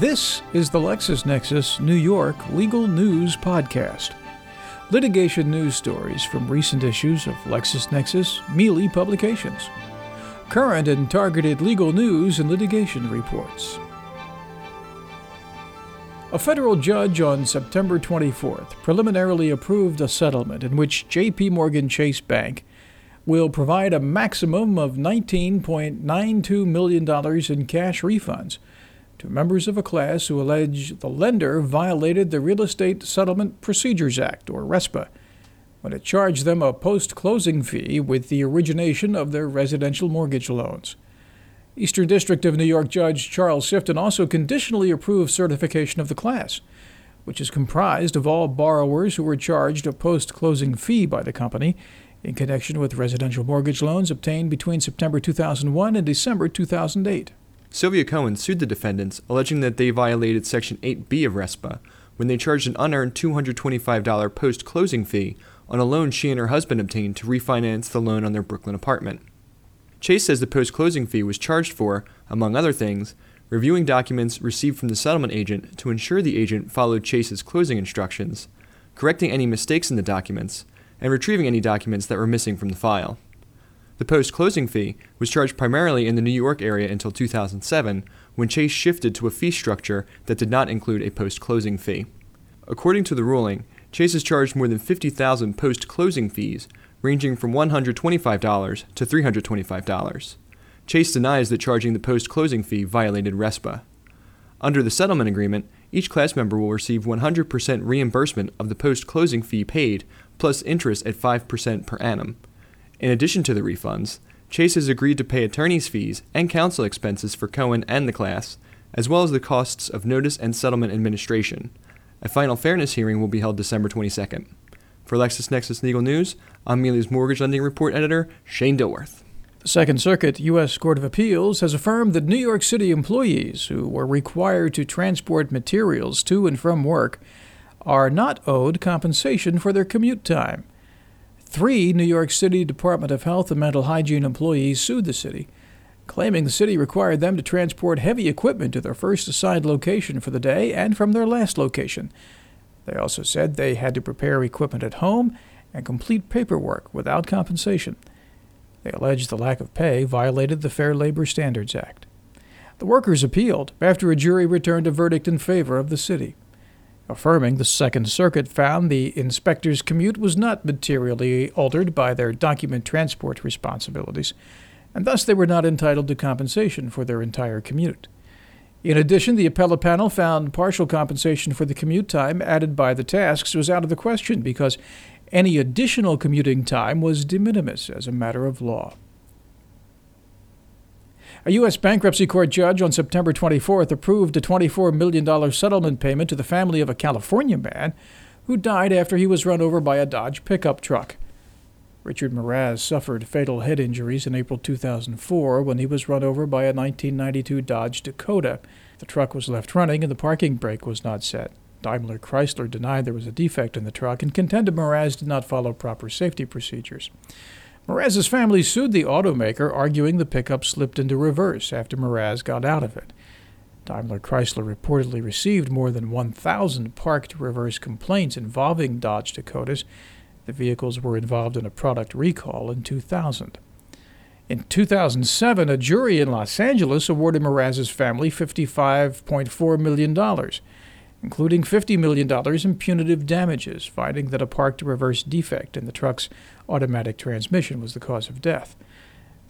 This is the LexisNexis New York Legal News Podcast. Litigation news stories from recent issues of LexisNexis Mealey Publications. Current and targeted legal news and litigation reports. A federal judge on September 24th preliminarily approved a settlement in which JP Morgan Chase Bank will provide a maximum of $19.92 million in cash refunds to members of a class who allege the lender violated the Real Estate Settlement Procedures Act, or RESPA, when it charged them a post closing fee with the origination of their residential mortgage loans. Eastern District of New York Judge Charles Sifton also conditionally approved certification of the class, which is comprised of all borrowers who were charged a post closing fee by the company in connection with residential mortgage loans obtained between September 2001 and December 2008. Sylvia Cohen sued the defendants, alleging that they violated Section 8B of RESPA when they charged an unearned $225 post closing fee on a loan she and her husband obtained to refinance the loan on their Brooklyn apartment. Chase says the post closing fee was charged for, among other things, reviewing documents received from the settlement agent to ensure the agent followed Chase's closing instructions, correcting any mistakes in the documents, and retrieving any documents that were missing from the file. The post closing fee was charged primarily in the New York area until 2007, when Chase shifted to a fee structure that did not include a post closing fee. According to the ruling, Chase has charged more than 50,000 post closing fees, ranging from $125 to $325. Chase denies that charging the post closing fee violated RESPA. Under the settlement agreement, each class member will receive 100% reimbursement of the post closing fee paid, plus interest at 5% per annum. In addition to the refunds, Chase has agreed to pay attorney's fees and counsel expenses for Cohen and the class, as well as the costs of notice and settlement administration. A final fairness hearing will be held December 22nd. For LexisNexis Legal News, I'm Mealey's Mortgage Lending Report Editor, Shane Dilworth. The Second Circuit U.S. Court of Appeals has affirmed that New York City employees who were required to transport materials to and from work are not owed compensation for their commute time. Three New York City Department of Health and Mental Hygiene employees sued the city, claiming the city required them to transport heavy equipment to their first assigned location for the day and from their last location. They also said they had to prepare equipment at home and complete paperwork without compensation. They alleged the lack of pay violated the Fair Labor Standards Act. The workers appealed after a jury returned a verdict in favor of the city. Affirming the Second Circuit found the inspector's commute was not materially altered by their document transport responsibilities, and thus they were not entitled to compensation for their entire commute. In addition, the appellate panel found partial compensation for the commute time added by the tasks was out of the question because any additional commuting time was de minimis as a matter of law. A U.S. bankruptcy court judge on September 24th approved a $24 million settlement payment to the family of a California man who died after he was run over by a Dodge pickup truck. Richard Mraz suffered fatal head injuries in April 2004 when he was run over by a 1992 Dodge Dakota. The truck was left running and the parking brake was not set. Daimler Chrysler denied there was a defect in the truck and contended Mraz did not follow proper safety procedures. Mraz's family sued the automaker, arguing the pickup slipped into reverse after Mraz got out of it. Daimler Chrysler reportedly received more than 1,000 parked reverse complaints involving Dodge Dakotas. The vehicles were involved in a product recall in 2000. In 2007, a jury in Los Angeles awarded Mraz's family $55.4 million including $50 million in punitive damages, finding that a parked reverse defect in the truck's automatic transmission was the cause of death.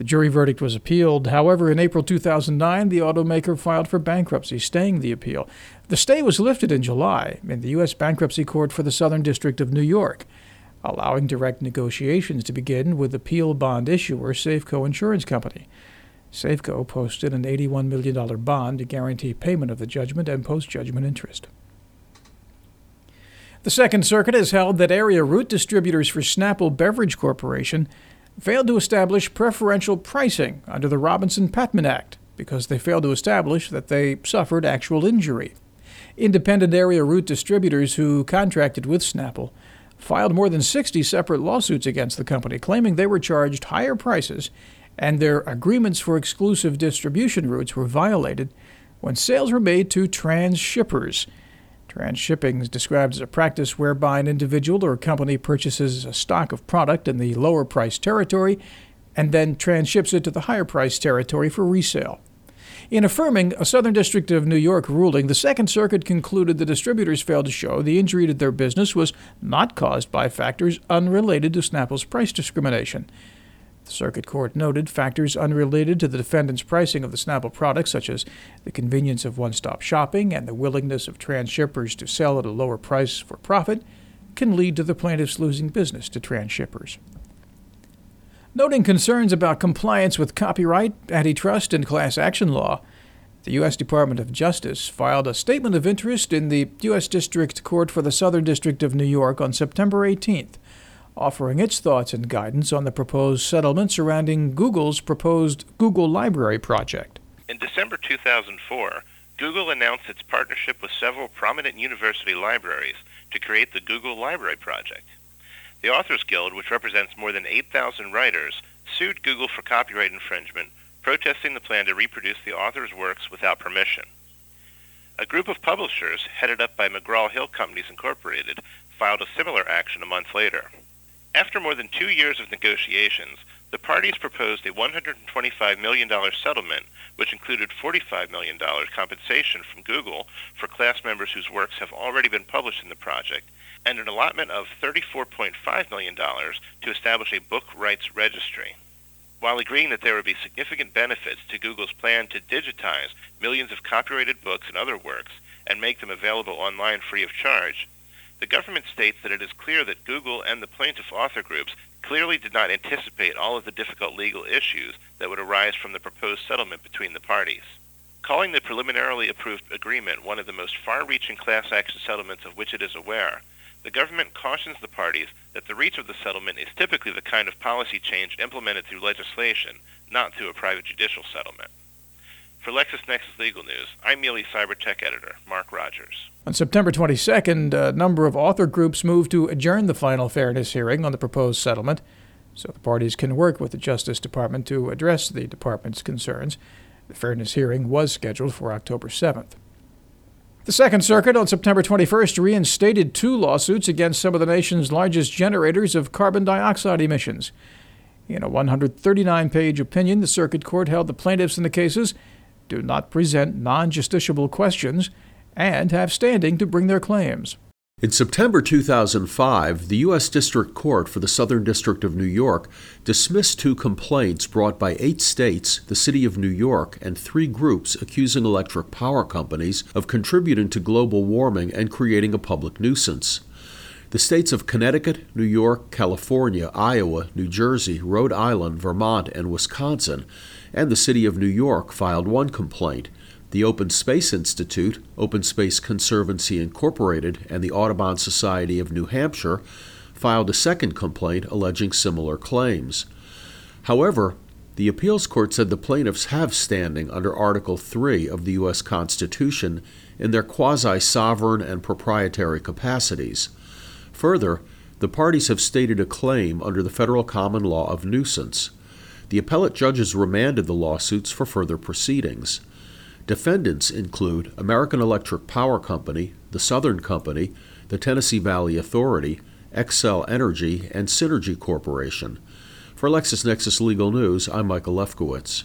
The jury verdict was appealed. However, in April 2009, the automaker filed for bankruptcy, staying the appeal. The stay was lifted in July in the U.S. Bankruptcy Court for the Southern District of New York, allowing direct negotiations to begin with appeal bond issuer Safeco Insurance Company. Safeco posted an $81 million bond to guarantee payment of the judgment and post judgment interest. The Second Circuit has held that area route distributors for Snapple Beverage Corporation failed to establish preferential pricing under the Robinson Patman Act because they failed to establish that they suffered actual injury. Independent area route distributors who contracted with Snapple filed more than 60 separate lawsuits against the company, claiming they were charged higher prices and their agreements for exclusive distribution routes were violated when sales were made to transshippers. Transshipping is described as a practice whereby an individual or company purchases a stock of product in the lower price territory and then transships it to the higher price territory for resale. In affirming a Southern District of New York ruling, the Second Circuit concluded the distributors failed to show the injury to their business was not caused by factors unrelated to Snapple's price discrimination. The Circuit Court noted factors unrelated to the defendant's pricing of the Snapple products, such as the convenience of one stop shopping and the willingness of transshippers to sell at a lower price for profit, can lead to the plaintiffs losing business to transshippers. Noting concerns about compliance with copyright, antitrust, and class action law, the U.S. Department of Justice filed a statement of interest in the U.S. District Court for the Southern District of New York on September 18th, offering its thoughts and guidance on the proposed settlement surrounding Google's proposed Google Library project. In December 2004, Google announced its partnership with several prominent university libraries to create the Google Library Project. The Authors Guild, which represents more than 8,000 writers, sued Google for copyright infringement, protesting the plan to reproduce the author's works without permission. A group of publishers, headed up by McGraw-Hill Companies Incorporated, filed a similar action a month later. After more than two years of negotiations, the parties proposed a $125 million settlement, which included $45 million compensation from Google for class members whose works have already been published in the project, and an allotment of $34.5 million to establish a book rights registry. While agreeing that there would be significant benefits to Google's plan to digitize millions of copyrighted books and other works and make them available online free of charge, the government states that it is clear that Google and the plaintiff author groups clearly did not anticipate all of the difficult legal issues that would arise from the proposed settlement between the parties. Calling the preliminarily approved agreement one of the most far reaching class action settlements of which it is aware, the government cautions the parties that the reach of the settlement is typically the kind of policy change implemented through legislation, not through a private judicial settlement. For LexisNexis Legal News, I'm Mealey Cybertech editor Mark Rogers. On September 22nd, a number of author groups moved to adjourn the final fairness hearing on the proposed settlement so the parties can work with the Justice Department to address the department's concerns. The fairness hearing was scheduled for October 7th. The Second Circuit on September 21st reinstated two lawsuits against some of the nation's largest generators of carbon dioxide emissions. In a 139 page opinion, the Circuit Court held the plaintiffs in the cases do not present non justiciable questions and have standing to bring their claims. In September 2005, the U.S. District Court for the Southern District of New York dismissed two complaints brought by eight states, the City of New York, and three groups accusing electric power companies of contributing to global warming and creating a public nuisance. The states of Connecticut, New York, California, Iowa, New Jersey, Rhode Island, Vermont, and Wisconsin, and the City of New York filed one complaint. The Open Space Institute, Open Space Conservancy Incorporated, and the Audubon Society of New Hampshire filed a second complaint alleging similar claims. However, the appeals court said the plaintiffs have standing under Article 3 of the U.S. Constitution in their quasi sovereign and proprietary capacities. Further, the parties have stated a claim under the federal common law of nuisance. The appellate judges remanded the lawsuits for further proceedings. Defendants include American Electric Power Company, the Southern Company, the Tennessee Valley Authority, Xcel Energy, and Cinergy Corporation. For LexisNexis Legal News, I'm Michael Lefkowitz.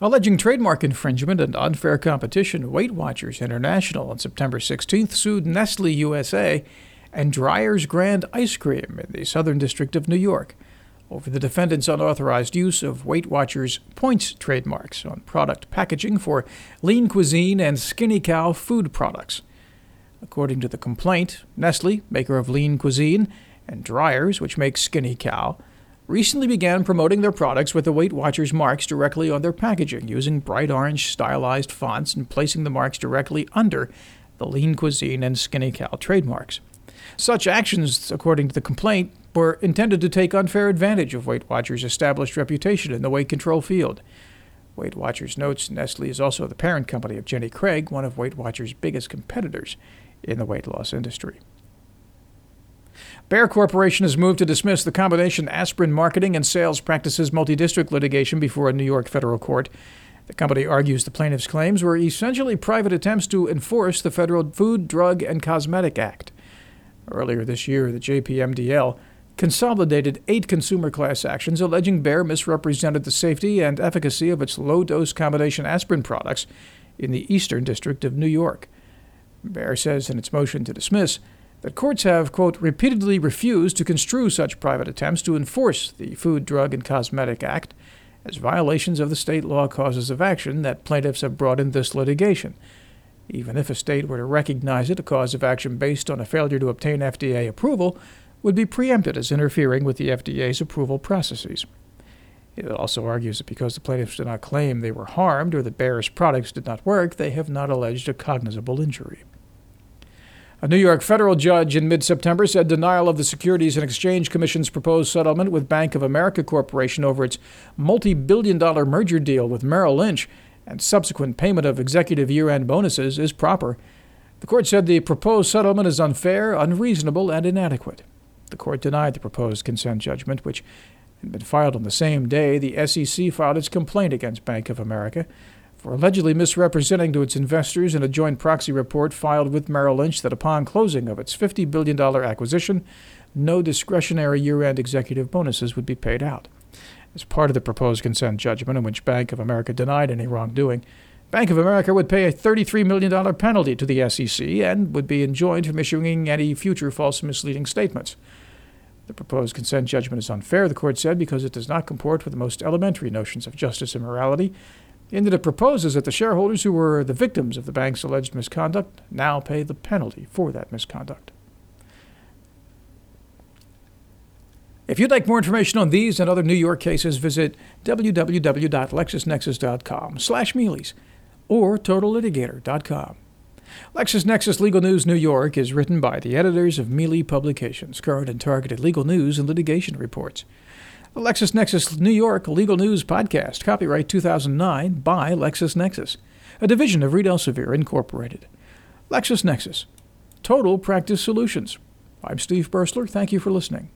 Alleging trademark infringement and unfair competition, Weight Watchers International on September 16th sued Nestle USA and Dreyer's Grand Ice Cream in the Southern District of New York over the defendant's unauthorized use of Weight Watchers points trademarks on product packaging for lean cuisine and skinny cow food products. According to the complaint, Nestle, maker of lean cuisine, and Dreyer's, which makes skinny cow, recently began promoting their products with the Weight Watchers marks directly on their packaging, using bright orange stylized fonts and placing the marks directly under the lean cuisine and skinny cow trademarks. Such actions, according to the complaint, were intended to take unfair advantage of Weight Watchers' established reputation in the weight control field. Weight Watchers notes Nestle is also the parent company of Jenny Craig, one of Weight Watchers' biggest competitors in the weight loss industry. Bayer Corporation has moved to dismiss the combination aspirin marketing and sales practices multi-district litigation before a New York federal court. The company argues the plaintiff's claims were essentially private attempts to enforce the federal Food, Drug, and Cosmetic Act. Earlier this year, the JPMDL consolidated eight consumer class actions alleging Bayer misrepresented the safety and efficacy of its low dose combination aspirin products in the Eastern District of New York. Bayer says in its motion to dismiss that courts have, quote, repeatedly refused to construe such private attempts to enforce the Food, Drug, and Cosmetic Act as violations of the state law causes of action that plaintiffs have brought in this litigation. Even if a state were to recognize it a cause of action based on a failure to obtain FDA approval, would be preempted as interfering with the FDA's approval processes. It also argues that because the plaintiffs did not claim they were harmed or that Bayer's products did not work, they have not alleged a cognizable injury. A New York federal judge in mid September said denial of the Securities and Exchange Commission's proposed settlement with Bank of America Corporation over its multi billion dollar merger deal with Merrill Lynch and subsequent payment of executive year end bonuses is proper. The court said the proposed settlement is unfair, unreasonable, and inadequate. The court denied the proposed consent judgment, which had been filed on the same day the SEC filed its complaint against Bank of America for allegedly misrepresenting to its investors in a joint proxy report filed with Merrill Lynch that upon closing of its $50 billion acquisition, no discretionary year end executive bonuses would be paid out. As part of the proposed consent judgment, in which Bank of America denied any wrongdoing, Bank of America would pay a $33 million penalty to the SEC and would be enjoined from issuing any future false misleading statements. The proposed consent judgment is unfair, the court said, because it does not comport with the most elementary notions of justice and morality, in that it proposes that the shareholders who were the victims of the bank's alleged misconduct now pay the penalty for that misconduct. If you'd like more information on these and other New York cases, visit www.lexisnexis.com slash Mealey's or totallitigator.com. LexisNexis Legal News New York is written by the editors of Mealey Publications, current and targeted legal news and litigation reports. The LexisNexis New York Legal News Podcast, copyright 2009 by LexisNexis, a division of Reed Elsevier Incorporated. LexisNexis, Total Practice Solutions. I'm Steve Bursler. Thank you for listening.